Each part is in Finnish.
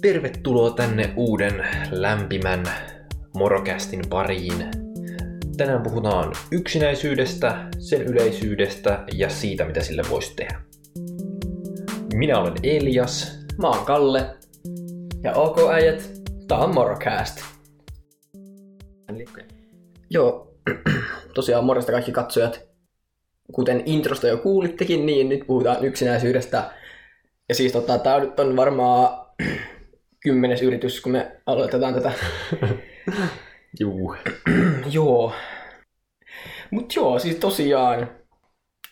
Tervetuloa tänne uuden lämpimän Morokästin pariin. Tänään puhutaan yksinäisyydestä, sen yleisyydestä ja siitä, mitä sille voisi tehdä. Minä olen Elias. Mä oon Kalle. Ja ok äijät, tää on Morocast. Joo, tosiaan morjesta kaikki katsojat. Kuten introsta jo kuulittekin, niin nyt puhutaan yksinäisyydestä. Ja siis tota, tää nyt on varmaan kymmenes yritys, kun me aloitetaan tätä. Juu. joo. Mut joo, siis tosiaan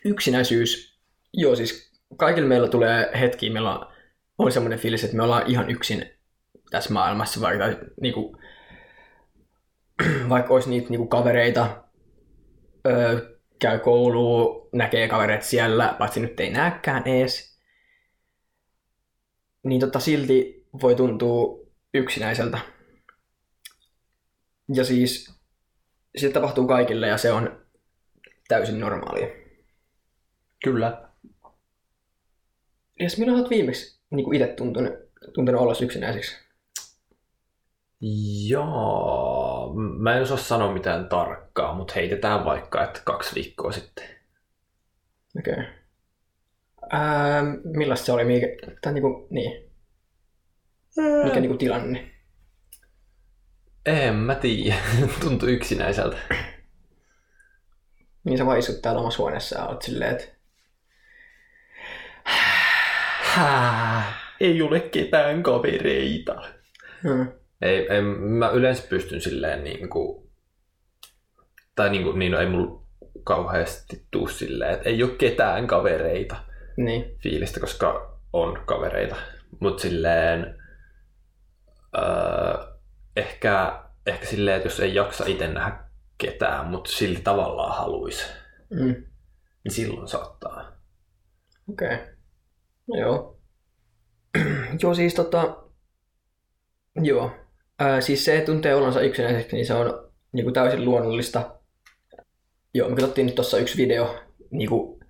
yksinäisyys. Joo, siis kaikilla meillä tulee hetki, meillä on, on semmoinen fiilis, että me ollaan ihan yksin tässä maailmassa, vaikka, niinku, vaikka olisi niitä niinku, kavereita, öö, käy kouluun, näkee kavereita siellä, paitsi nyt ei näkään ees. Niin tota, silti voi tuntua yksinäiseltä. Ja siis se tapahtuu kaikille ja se on täysin normaalia. Kyllä. Ja milloin olet viimeksi niin itse tuntunut, tuntunut olla yksinäiseksi? Joo, mä en osaa sanoa mitään tarkkaa, mutta heitetään vaikka, että kaksi viikkoa sitten. Okei. Okay. Ähm, millaista se oli? Mikä, tai niinku, niin. Mikä niinku tilanne? En mä tiedä. Tuntuu yksinäiseltä. Niin sä vaan istut täällä omassa huoneessa ja oot silleen, että ei ole ketään kavereita. hmm. Ei, ei, mä yleensä pystyn silleen niin kuin, tai niin, kuin, niin ei mulla kauheasti tuu silleen, että ei ole ketään kavereita niin. fiilistä, koska on kavereita. Mutta silleen, öö, ehkä, ehkä silleen, että jos ei jaksa itse nähdä ketään, mutta silti tavallaan haluaisi, Mm. niin silloin saattaa. Okei. Okay. No joo. joo, siis tota... Joo. Ää, siis se, että tuntee olonsa yksinäiseksi, niin se on niin kuin täysin luonnollista. Joo, me katsottiin nyt tuossa yksi video, niin kuin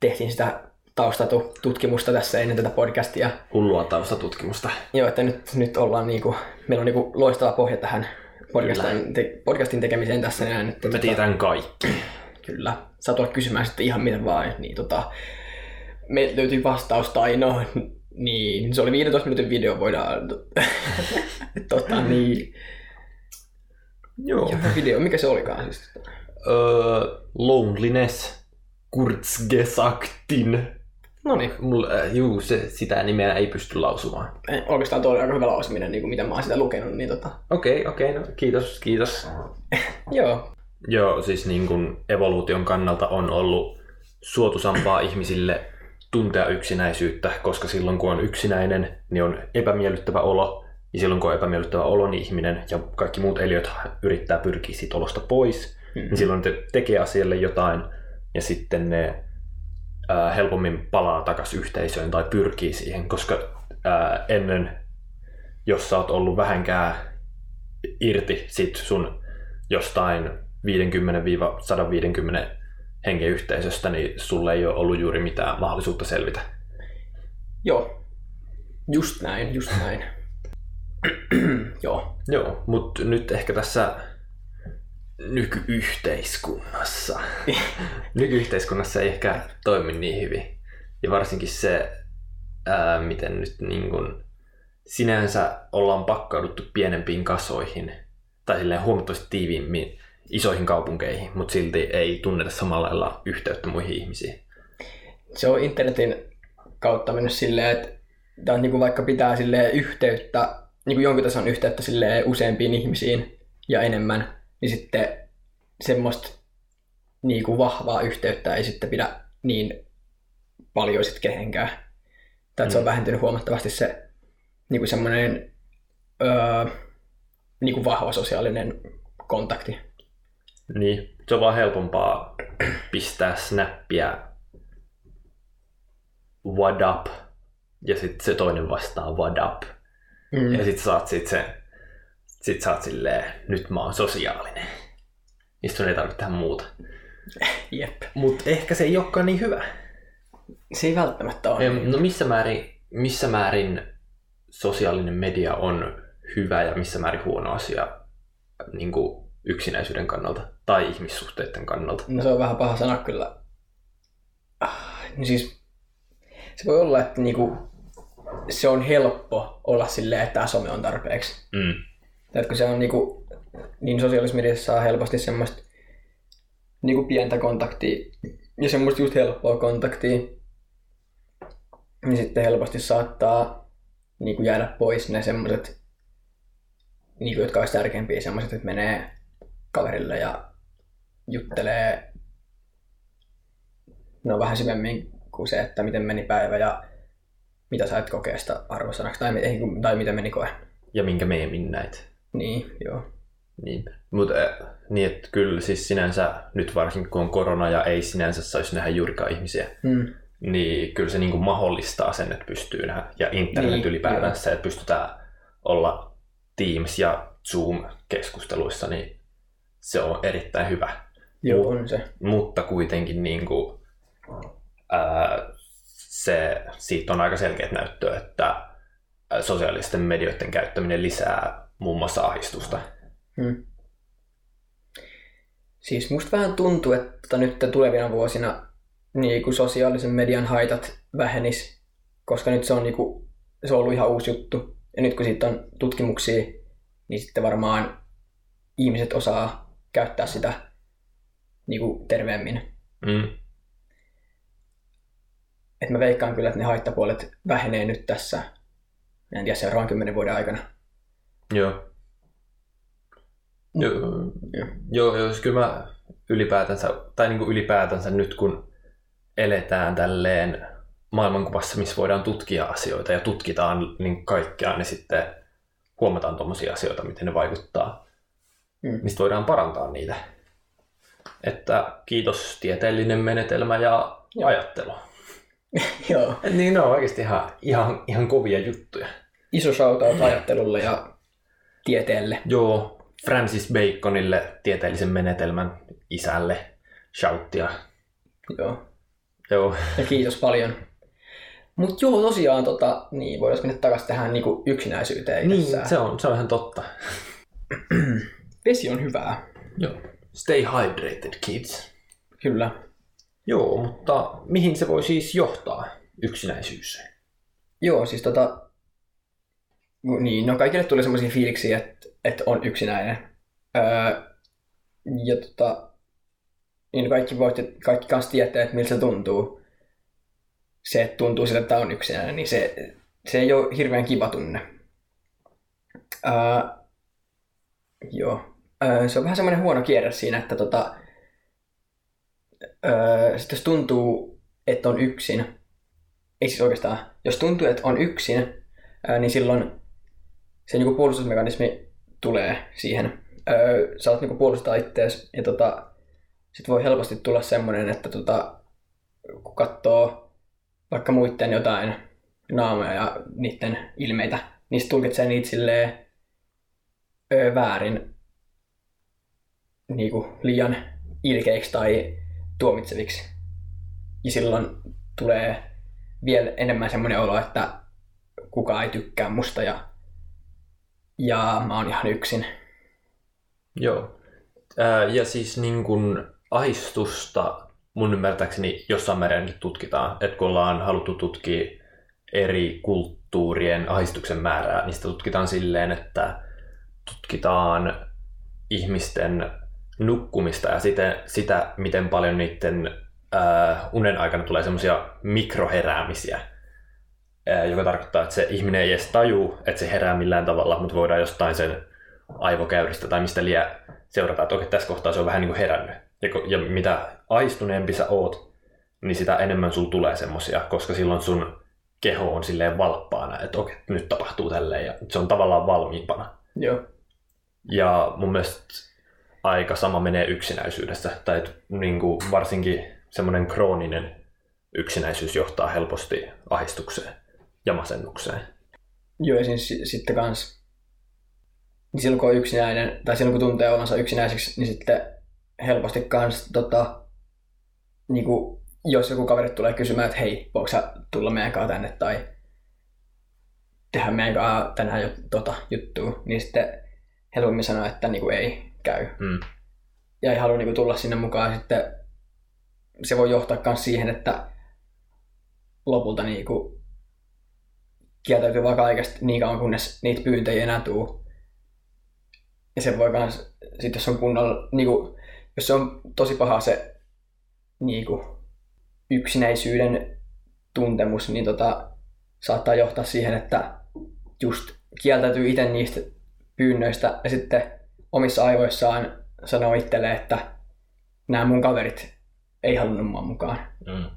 tehtiin sitä taustatutkimusta tässä ennen tätä podcastia. Hullua taustatutkimusta. Joo, että nyt, nyt ollaan niin kuin, meillä on niin kuin loistava pohja tähän podcastin, te, podcastin tekemiseen tässä. Ja nyt, Mä tiedän kaikki. Kyllä. Saat tulla kysymään sitten ihan mitä vaan. Niin tota, meiltä löytyy vastaus tai no, niin, se oli 15 minuutin video, voidaan... tota, niin. Joo. Joo, video, mikä se olikaan siis? Öö, loneliness. Kurzgesagtin. No niin, Mulla, äh, juu, se, sitä nimeä ei pysty lausumaan. oikeastaan tuo oli aika hyvä lausuminen, niin kuin mitä mä oon sitä lukenut, niin tota... Okei, okay, okei, okay, no kiitos, kiitos. Joo, Joo, siis niin kun evoluution kannalta on ollut suotusampaa ihmisille tuntea yksinäisyyttä, koska silloin kun on yksinäinen, niin on epämiellyttävä olo, ja silloin kun on epämiellyttävä olo, niin ihminen ja kaikki muut eliöt yrittää pyrkiä siitä olosta pois, Mm. niin silloin ne tekee asialle jotain, ja sitten ne ää, helpommin palaa takaisin yhteisöön tai pyrkii siihen, koska ää, ennen, jos sä oot ollut vähänkään irti sit sun jostain 50-150 hengen yhteisöstä, niin sulle ei ole ollut juuri mitään mahdollisuutta selvitä. joo. Just näin, just näin. joo. Joo, mutta nyt ehkä tässä nykyyhteiskunnassa. nykyyhteiskunnassa ei ehkä toimi niin hyvin. Ja varsinkin se, ää, miten nyt niin kun, sinänsä ollaan pakkauduttu pienempiin kasoihin, tai silleen huomattavasti tiiviimmin isoihin kaupunkeihin, mutta silti ei tunneta samalla lailla yhteyttä muihin ihmisiin. se on internetin kautta mennyt silleen, että tää on niinku vaikka pitää silleen yhteyttä, niinku jonkun tason yhteyttä silleen useampiin ihmisiin ja enemmän, niin sitten semmoista niinku vahvaa yhteyttä ei sitten pidä niin paljon sitten kehenkään. Tai että se on Mm. vähentynyt huomattavasti se niinku semmoinen öö, niinku vahva sosiaalinen kontakti. Niin, se on vaan helpompaa pistää snappia what up, ja sitten se toinen vastaa what up. Mm. Ja sit saat sit se, sit sä oot silleen, nyt mä oon sosiaalinen. Sun ei tarvitse tehdä muuta. Jep. Mut ehkä se ei olekaan niin hyvä. Se ei välttämättä ole. No missä määrin, missä määrin sosiaalinen media on hyvä ja missä määrin huono asia niin kuin yksinäisyyden kannalta tai ihmissuhteiden kannalta? No se on vähän paha sana kyllä. Ah, niin siis se voi olla, että niinku, se on helppo olla silleen, että tämä some on tarpeeksi. Mm. Et kun se on niinku, niin sosiaalisessa mediassa saa helposti semmoista niinku pientä kontaktia ja semmoista just helppoa kontaktia, niin sitten helposti saattaa niinku jäädä pois ne semmoiset, niinku, jotka olisi tärkeimpiä semmoiset, että menee kaverille ja juttelee no vähän syvemmin kuin se, että miten meni päivä ja mitä sait kokea sitä arvosanaksi tai, tai miten meni koe. Ja minkä meemin näit. Niin, joo. Niin. Mutta niin, että kyllä siis sinänsä, nyt varsinkin kun on korona ja ei sinänsä saisi nähdä juurikaan ihmisiä, Mm. niin kyllä se niin kuin mahdollistaa sen, että pystyy nähdä. Ja internet Niin, ylipäätään se, että pystytään olla Teams ja Zoom-keskusteluissa, niin se on erittäin hyvä. Joo, on se. Mutta kuitenkin niin kuin, ää, se, siitä on aika selkeät näyttöä, että sosiaalisten medioiden käyttäminen lisää muun muassa ahdistusta. Hmm. Siis musta vähän tuntuu, että nyt tulevina vuosina niin kuin sosiaalisen median haitat vähenis, koska nyt se on, niin kuin, se on ollut ihan uusi juttu. Ja nyt kun siitä on tutkimuksia, niin sitten varmaan ihmiset osaa käyttää sitä niin kuin terveemmin. Mm. Et mä veikkaan kyllä, että ne haittapuolet vähenee nyt tässä, en tiedä, seuraavan kymmenen vuoden aikana. Joo. Joo, Joo. joo, joo, siis kyllä mä ylipäätänsä, tai niin kuin ylipäätänsä nyt kun eletään tälleen maailmankuvassa, missä voidaan tutkia asioita ja tutkitaan niin kaikkea, niin sitten huomataan tuommoisia asioita, miten ne vaikuttaa, Mm. mistä voidaan parantaa niitä. Että kiitos tieteellinen menetelmä ja Joo. ajattelu. Joo. Et niin ne on oikeasti ihan, ihan, ihan kovia juttuja. Iso shoutout ajattelulle ja tieteelle. Joo, Francis Baconille, tieteellisen menetelmän isälle, shouttia. Joo. Joo, Ja kiitos paljon. Mutta joo, tosiaan, tota, niin, voitaisiin nyt takaisin tähän niinku yksinäisyyteen. niin, itsessään. se on, se on ihan totta. Vesi on hyvää. Joo. Stay hydrated, kids. Kyllä. Joo, mutta mihin se voi siis johtaa, yksinäisyys? Joo, siis tota, niin, no kaikille tulee semmoisia fiiliksiä, että, että on yksinäinen. Öö, ja tota, niin kaikki, voitte, kaikki kanssa tietää, että miltä se tuntuu. Se, että tuntuu siltä, että on yksinäinen, niin se, se ei ole hirveän kiva tunne. Öö, joo. Öö, se on vähän semmoinen huono kierre siinä, että tota, öö, sit jos tuntuu, että on yksin, ei siis oikeastaan, jos tuntuu, että on yksin, ää, niin silloin se niinku puolustusmekanismi tulee siihen. Öö, sä oot niinku puolustaa ittees ja tota, sit voi helposti tulla semmoinen, että tota, kun katsoo vaikka muiden jotain naamoja ja niiden ilmeitä, niin tulkitsee niitä silleen öö, väärin niinku liian ilkeiksi tai tuomitseviksi. Ja silloin tulee vielä enemmän semmoinen olo, että kukaan ei tykkää musta ja, ja mä oon ihan yksin. Joo. Ää, ja siis niin kun ahistusta mun ymmärtääkseni jossain määrin tutkitaan, että kun ollaan haluttu tutkia eri kulttuurien ahistuksen määrää, niin sitä tutkitaan silleen, että tutkitaan ihmisten nukkumista ja sitä, sitä miten paljon niiden ää, unen aikana tulee semmoisia mikroheräämisiä, ää, joka tarkoittaa, että se ihminen ei edes taju, että se herää millään tavalla, mutta voidaan jostain sen aivokäyristä tai mistä liian seurata, että okei, tässä kohtaa se on vähän niin kuin herännyt. Ja, ja mitä aistuneempi sä oot, niin sitä enemmän sul tulee semmosia, koska silloin sun keho on silleen valppaana, että okei, nyt tapahtuu tälleen ja se on tavallaan valmiimpana. Joo. Ja mun mielestä aika sama menee yksinäisyydessä, tai niin kuin varsinkin semmoinen krooninen yksinäisyys johtaa helposti ahdistukseen ja masennukseen. Joo, ja siis si- sitten kans, niin silloin kun on yksinäinen, tai silloin kun tuntee olonsa yksinäiseksi, niin sitten helposti kans, tota, niin kuin, jos joku kaveri tulee kysymään, että hei, voiko sä tulla meidän kanssa tänne, tai, tehdä meidän kanssa tänään jo, tota juttua, niin sitten helpommin sanoi, että niin kuin ei käy. Mm. Ja ei halua niin kuin, tulla sinne mukaan. Sitten se voi johtaa myös siihen, että lopulta niin kuin, kieltäytyy vaan kaikesta niin kauan, kunnes niitä pyyntöjä enää tuu. Ja se voi myös, sit jos on kunnolla, niin kuin, jos se on tosi paha se niin kuin, yksinäisyyden tuntemus, niin tota, saattaa johtaa siihen, että just kieltäytyy itse niistä pyynnöistä ja sitten omissa aivoissaan sanoo itselle, että nämä mun kaverit ei halunnut mua mukaan. Mm.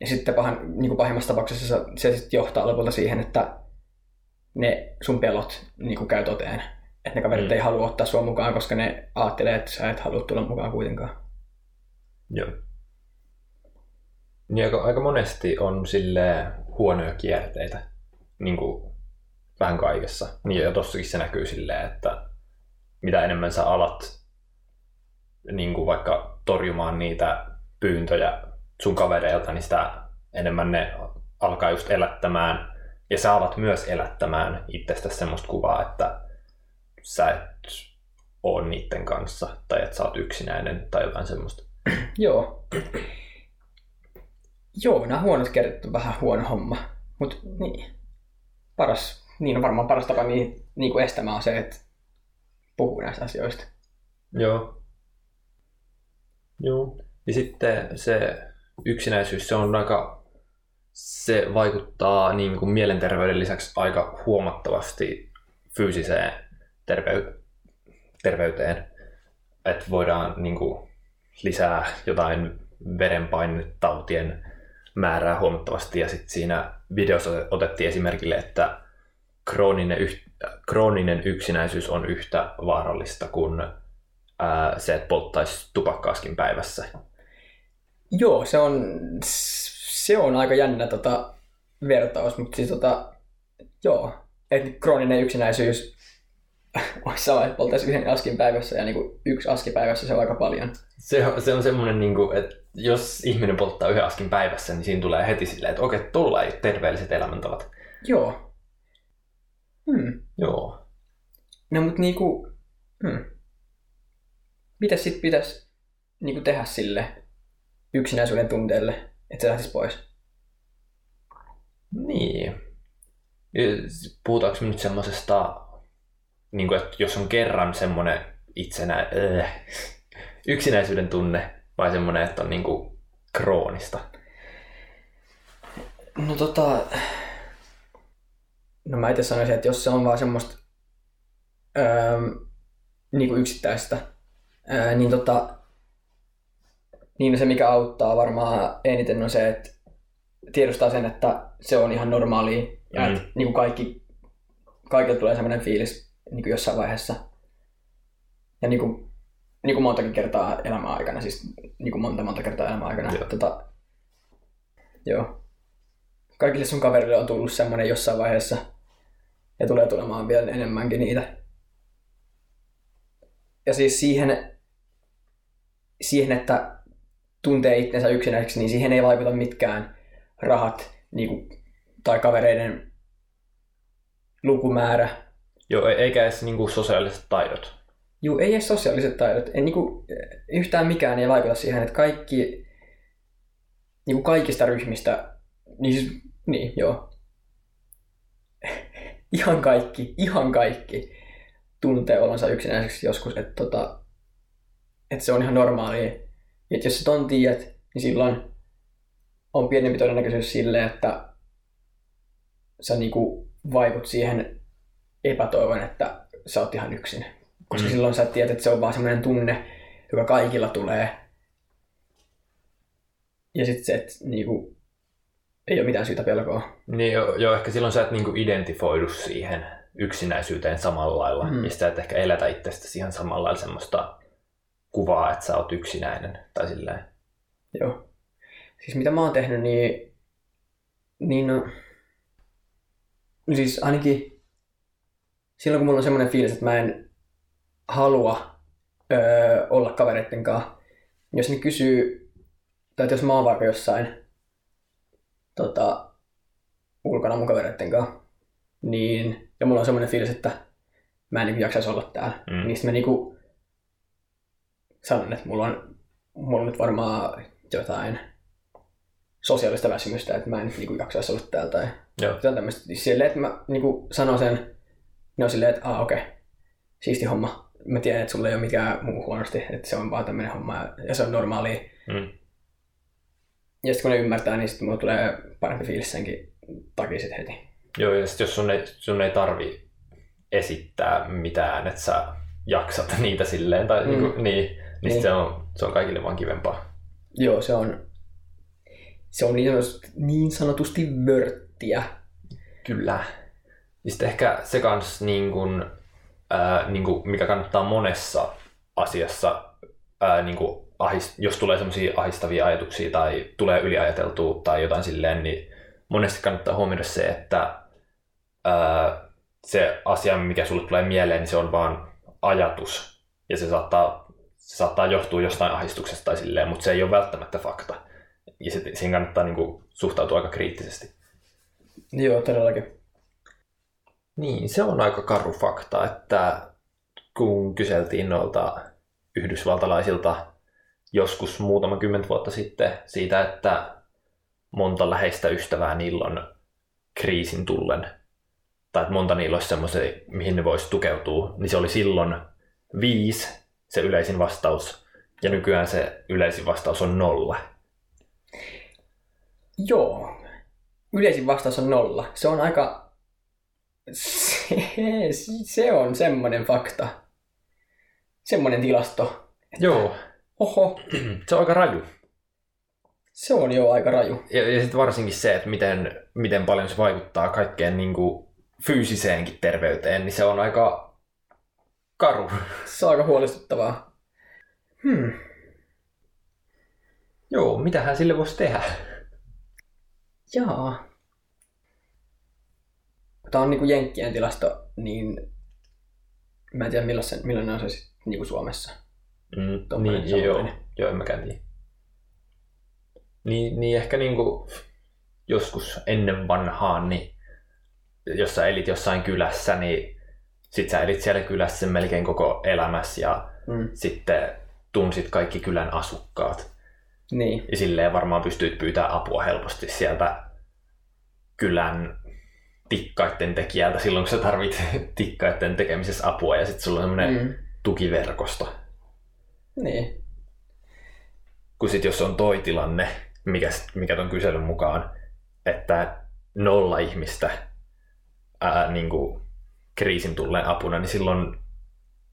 Ja sitten pahan, niin kuin pahimmassa tapauksessa se sitten johtaa lopulta siihen, että ne sun pelot niin kuin käy toteen. Että ne kaverit mm. ei halua ottaa sua mukaan, koska ne ajattelee, että sä et halua tulla mukaan kuitenkaan. Joo. Niin aika, aika monesti on sille huonoja kierteitä, niin kuin vähän kaikessa. Niin ja tossakin se näkyy silleen, että mitä enemmän sä alat niin kuin vaikka torjumaan niitä pyyntöjä sun kavereilta, niin sitä enemmän ne alkaa just elättämään. Ja sä alat myös elättämään itsestäsi semmoista kuvaa, että sä et ole niiden kanssa, tai että sä oot yksinäinen, tai jotain semmoista. Joo. Joo, nämä huonot kerrat on vähän huono homma. Mutta niin. Paras, niin on varmaan paras tapa niin, niin kuin estämään on se, että puhuu näistä asioista. Joo. Joo. Ja sitten se yksinäisyys, se on aika, se vaikuttaa niin kuin mielenterveyden lisäksi aika huomattavasti fyysiseen tervey- terveyteen. Että voidaan niin kuin, lisää jotain verenpainetautien määrää huomattavasti. Ja sitten siinä videossa otettiin esimerkille, että krooninen, yh- krooninen yksinäisyys on yhtä vaarallista kuin ää, se, että polttaisi tupakkaaskin päivässä. Joo, se on, se on aika jännä tota, vertaus, mutta siis tota, joo, että krooninen yksinäisyys olisi sama, että poltaisi yhden askin päivässä ja niin kuin yksi aski päivässä se on aika paljon. Se on, se on semmoinen, niin kuin, että jos ihminen polttaa yhden askin päivässä, niin siinä tulee heti silleen, että okei, tuolla ei ole terveelliset elämäntavat. Joo. Hmm. Joo. No mut niinku, hmm. mitä sit pitäisi niinku tehdä sille yksinäisyyden tunteelle, että se lähtisi pois? Niin. Puhutaanko nyt semmoisesta, niin kuin, että jos on kerran semmoinen itsenä, äh, yksinäisyyden tunne, vai semmoinen, että on niin kuin kroonista? No tota, no mä itse sanoisin, että jos se on vaan semmoista öö, niinku yksittäistä, öö, niin tota, niin se mikä auttaa varmaan eniten on se, että tiedostaa sen, että se on ihan normaalia ja Mm. että niinku kaikki, kaikilla tulee semmoinen fiilis niinku jossain vaiheessa. Ja niinku, niinku montakin kertaa elämän aikana, siis niinku monta monta kertaa elämän aikana. Joo. Tota, joo. Kaikille sun kaverille on tullut semmoinen jossain vaiheessa ja tulee tulemaan vielä enemmänkin niitä. Ja siis siihen, siihen että tuntee itsensä yksinäiseksi, niin siihen ei vaikuta mitkään rahat niin kuin, tai kavereiden lukumäärä. Joo, e- eikä edes niin kuin sosiaaliset taidot. Juu, ei edes sosiaaliset taidot. Ei, niin kuin, yhtään mikään ei vaikuta siihen, että kaikki, niin kuin kaikista ryhmistä, niin siis, niin, joo. ihan kaikki, ihan kaikki tuntee olonsa yksinäiseksi joskus, että, tota, että se on ihan normaalia. Että jos sä ton tiedät, niin silloin on pienempi todennäköisyys sille, että sä niinku vaikut siihen epätoivon, että sä oot ihan yksin. Koska Mm. silloin sä tiedät, että se on vaan semmoinen tunne, joka kaikilla tulee. Ja sitten se, että niinku, ei ole mitään syytä pelkoa. Niin joo, joo, ehkä silloin sä et niinku identifoidu siihen yksinäisyyteen samalla lailla. Mm. Sä et ehkä eletä itsestäsi ihan samalla lailla semmoista kuvaa, että sä oot yksinäinen. Tai silleen. Joo. Siis mitä mä oon tehnyt, niin, niin no, siis ainakin silloin kun mulla on semmoinen fiilis, että mä en halua öö, olla kavereitten kanssa, jos ne kysyy, tai jos mä oon vaikka jossain tota, ulkona mun kavereitten kanssa, niin, ja mulla on semmoinen fiilis, että mä en niin jaksaisi olla täällä. Mm. Niin sitten mä niinku sanon, että mulla on, mulla on nyt varmaan jotain sosiaalista väsymystä, että mä en nyt niinku jaksaisi olla täällä tai Joo. jotain tämmöistä. Silleen, että mä niinku sanon sen, ne on silleen, että okei, okay, siisti homma. Mä tiedän, että sulla ei ole mikään muu huonosti, että se on vaan tämmöinen homma ja- se on normaalia. Mm. Ja sitten kun ne ymmärtää, niin sitten mulla tulee parempi fiilis senkin takia sit heti. Joo, ja sit jos sun ei, sun ei tarvi esittää mitään, että sä jaksat niitä silleen, tai mm. Mm. niin, niin, niin, Niin. se, on, se on kaikille vaan kivempaa. Joo, se on, se on niin sanotusti, niin sanotusti vörttiä. Kyllä. Ja sitten ehkä se kans, niin kun, ää, niin kun, mikä kannattaa monessa asiassa, ää, niin kun, jos tulee semmoisia ahistavia ajatuksia tai tulee yliajateltua tai jotain silleen, niin monesti kannattaa huomioida se, että ää, se asia, mikä sulle tulee mieleen, niin se on vaan ajatus. Ja se saattaa, se saattaa johtua jostain ahistuksesta tai silleen, mutta se ei ole välttämättä fakta. Ja se, siihen kannattaa niin kun, suhtautua aika kriittisesti. Joo, todellakin. Niin, se on aika karu fakta, että kun kyseltiin noilta yhdysvaltalaisilta joskus muutama kymmentä vuotta sitten siitä, että monta läheistä ystävää niillä on kriisin tullen, tai että monta niillä olisi semmoisia, mihin ne voisi tukeutua, niin se oli silloin viisi se yleisin vastaus, ja nykyään se yleisin vastaus on nolla. Joo. Yleisin vastaus on nolla. Se on aika... Se, se on semmoinen fakta. Semmoinen tilasto. Joo, Oho, se on aika raju. se on jo aika raju. Ja, ja sitten varsinkin se, että miten, miten paljon se vaikuttaa kaikkeen niin kuin fyysiseenkin terveyteen, niin se on aika karu. Se on aika huolestuttavaa. Hmm. Joo, mitähän sille voisi tehdä? Jaa. Tämä on niinku Jenkkien tilasto, niin mä en tiedä milloin, se, milloin ne on se sit niinku Suomessa. Mm, niin, joo, joo, en mäkään tiedä. Niin, niin ehkä niin kuin joskus ennen vanhaan, niin jos sä elit jossain kylässä, niin sit sä elit siellä kylässä melkein koko elämässä ja Mm. sitten tunsit kaikki kylän asukkaat. Niin. Ja silleen varmaan pystyit pyytää apua helposti sieltä kylän tikkaiden tekijältä silloin, kun sä tarvit tikkaiden tekemisessä apua ja sitten sulla on semmoinen Mm. tukiverkosto. Niin. Kun sit jos on toi tilanne, mikä, mikä ton kyselyn mukaan, että nolla ihmistä ää, niin kuin kriisin tulleen apuna, niin silloin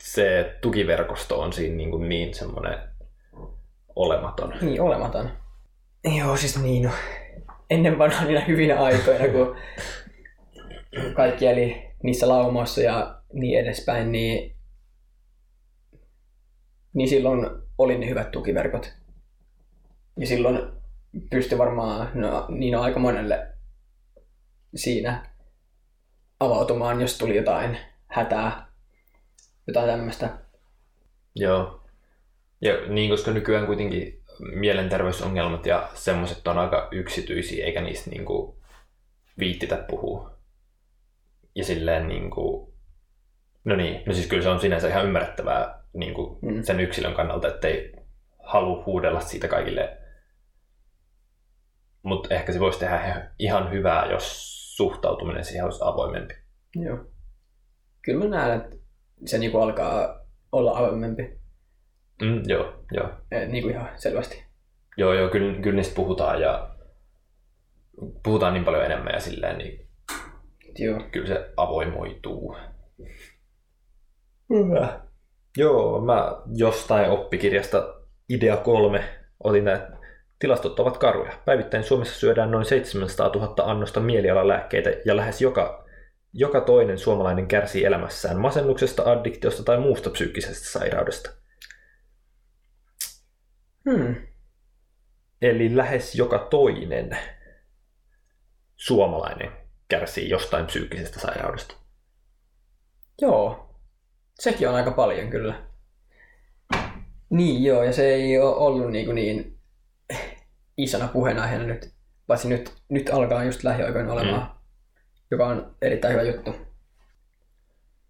se tukiverkosto on siinä niin, kuin niin semmoinen olematon. Niin, olematon. Joo, siis niin. No. Ennen vanhaa niinä hyvinä aikoina, kun kaikki eli niissä laumoissa ja niin edespäin, niin, niin silloin oli ne hyvät tukiverkot. Ja silloin pystyi varmaan, no niin on aika monelle siinä avautumaan, jos tuli jotain hätää, jotain tämmöistä. Joo. Ja niin, koska nykyään kuitenkin mielenterveysongelmat ja semmoiset on aika yksityisiä, eikä niistä niin kuin viittitä puhua. Ja silleen niin kuin, no niin, no siis kyllä se on sinänsä ihan ymmärrettävää niin kuin Mm. sen yksilön kannalta, ettei halua huudella siitä kaikille. Mutta ehkä se voisi tehdä ihan hyvää, jos suhtautuminen siihen olisi avoimempi. Joo. Kyllä mä näen, että se niinku alkaa olla avoimempi. Mm, joo, joo. Eh, Niinku ihan selvästi. Joo, joo, kyllä, kyllä niistä puhutaan ja puhutaan niin paljon enemmän ja silleen, niin Joo. kyllä se avoimoituu. Hyvä. Joo, mä jostain oppikirjasta Idea 3 otin nämä tilastot ovat karuja. Päivittäin Suomessa syödään noin 700 000 annosta mielialalääkkeitä ja lähes joka, joka toinen suomalainen kärsii elämässään masennuksesta, addiktiosta tai muusta psyykkisestä sairaudesta. Hmm. Eli lähes joka toinen suomalainen kärsii jostain psyykkisestä sairaudesta. Joo. Sekin on aika paljon kyllä. Niin joo, ja se ei ole ollut niin, niin isona puheenaiheena nyt. Paitsi nyt, nyt alkaa just lähiaikoina olemaan. joka on erittäin hyvä juttu.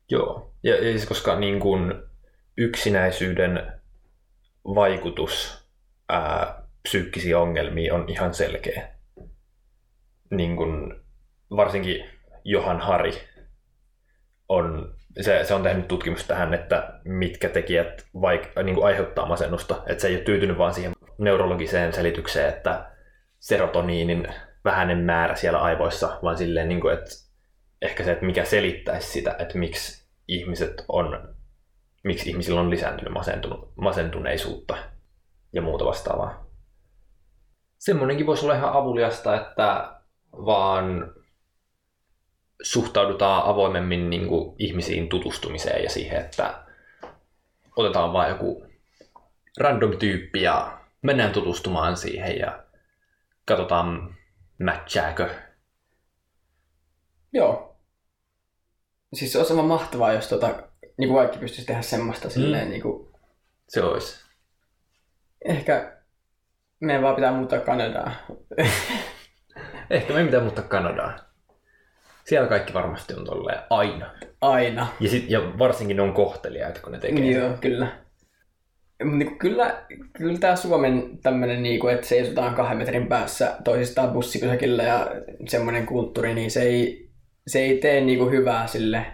Joo, ja, ja siis koska niin kuin yksinäisyyden vaikutus ää, psyykkisiin ongelmiin on ihan selkeä. Niin kuin varsinkin Johan Hari on, se, se on tehnyt tutkimusta tähän, että mitkä tekijät vaik, niin kuin aiheuttaa masennusta. Että se ei ole tyytynyt vaan siihen neurologiseen selitykseen, että serotoniinin vähäinen määrä siellä aivoissa, vaan silleen, niin kuin, että ehkä se, että mikä selittäisi sitä, että miksi ihmiset on, miksi ihmisillä on lisääntynyt masentuneisuutta ja muuta vastaavaa. Semmoinenkin voisi olla ihan avuliasta, että vaan suhtaudutaan avoimemmin niin kuin ihmisiin tutustumiseen ja siihen, että otetaan vain joku random tyyppi ja mennään tutustumaan siihen ja katsotaan matchääkö. Joo. Siis se olisi aivan mahtavaa, jos tota, niin kuin kaikki pystyisi tehdä semmoista mm. silleen niin kuin... Se olisi. Ehkä meidän vaan pitää muuttaa Kanadaan. Ehkä me pitää muuttaa Kanadaan. Siellä kaikki varmasti on tolleen aina. Aina. Ja, sit, ja varsinkin ne on kohteliaita, kun ne tekee Joo, kyllä. Niin kyllä, kyllä tämä Suomen tämmöinen, niin kuin, että seisotaan kahden metrin päässä toisistaan bussipysäkillä ja semmoinen kulttuuri, niin se ei, se ei tee niin kuin hyvää sille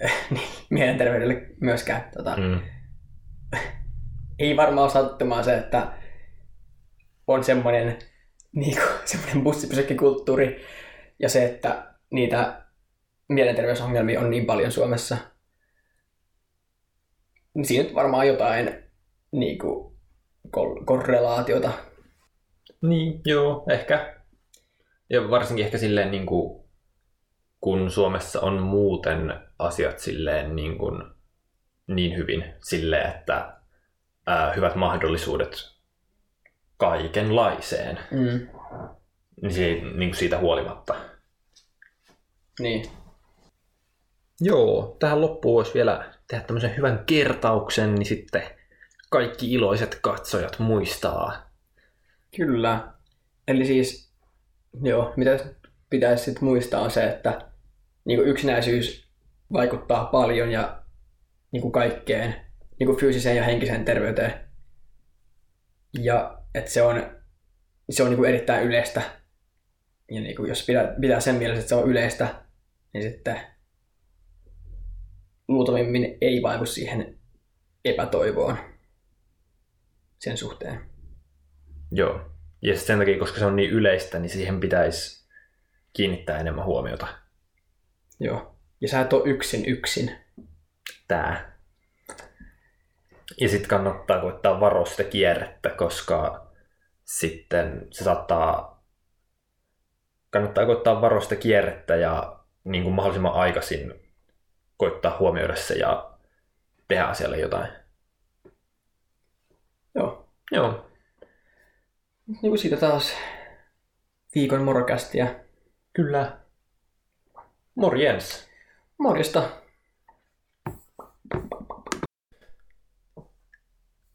niin, mielenterveydelle myöskään. Tota, mm. Ei varmaan ole sattumaan se, että on semmoinen, niin kuin, semmoinen bussipysäkkikulttuuri ja se, että niitä mielenterveysongelmia on niin paljon Suomessa. Niin siinä nyt varmaan jotain niin kuin, korrelaatiota. Niin, joo, ehkä. Ja varsinkin ehkä silleen, niin kuin, kun Suomessa on muuten asiat silleen niin, kuin, niin hyvin silleen, että ää, hyvät mahdollisuudet kaikenlaiseen. Mm. Niin, se, niin kuin siitä huolimatta. Niin. Joo, tähän loppuun voisi vielä tehdä tämmöisen hyvän kertauksen, niin sitten kaikki iloiset katsojat muistaa. Kyllä. Eli siis, joo, mitä pitäisi sitten muistaa on se, että niin yksinäisyys vaikuttaa paljon ja niin kuin kaikkeen, niin kuin fyysiseen ja henkiseen terveyteen. Ja että se on, se on niin kuin erittäin yleistä. Ja niin kuin jos pitää, pitää sen mielessä, että se on yleistä, niin sitten luultavimmin ei vaiku siihen epätoivoon sen suhteen. Joo. Ja sen takia, koska se on niin yleistä, niin siihen pitäisi kiinnittää enemmän huomiota. Joo. Ja sä et ole yksin yksin. Tää. Ja sitten kannattaa koittaa varoa sitä kierrettä, koska sitten se saattaa... Kannattaa koittaa varoa sitä kierrettä ja niin kuin mahdollisimman aikaisin koittaa huomioida se ja tehdä asialle jotain. Joo. Niin kuin siitä taas viikon morokästiä. Kyllä. Morjens. Morjesta.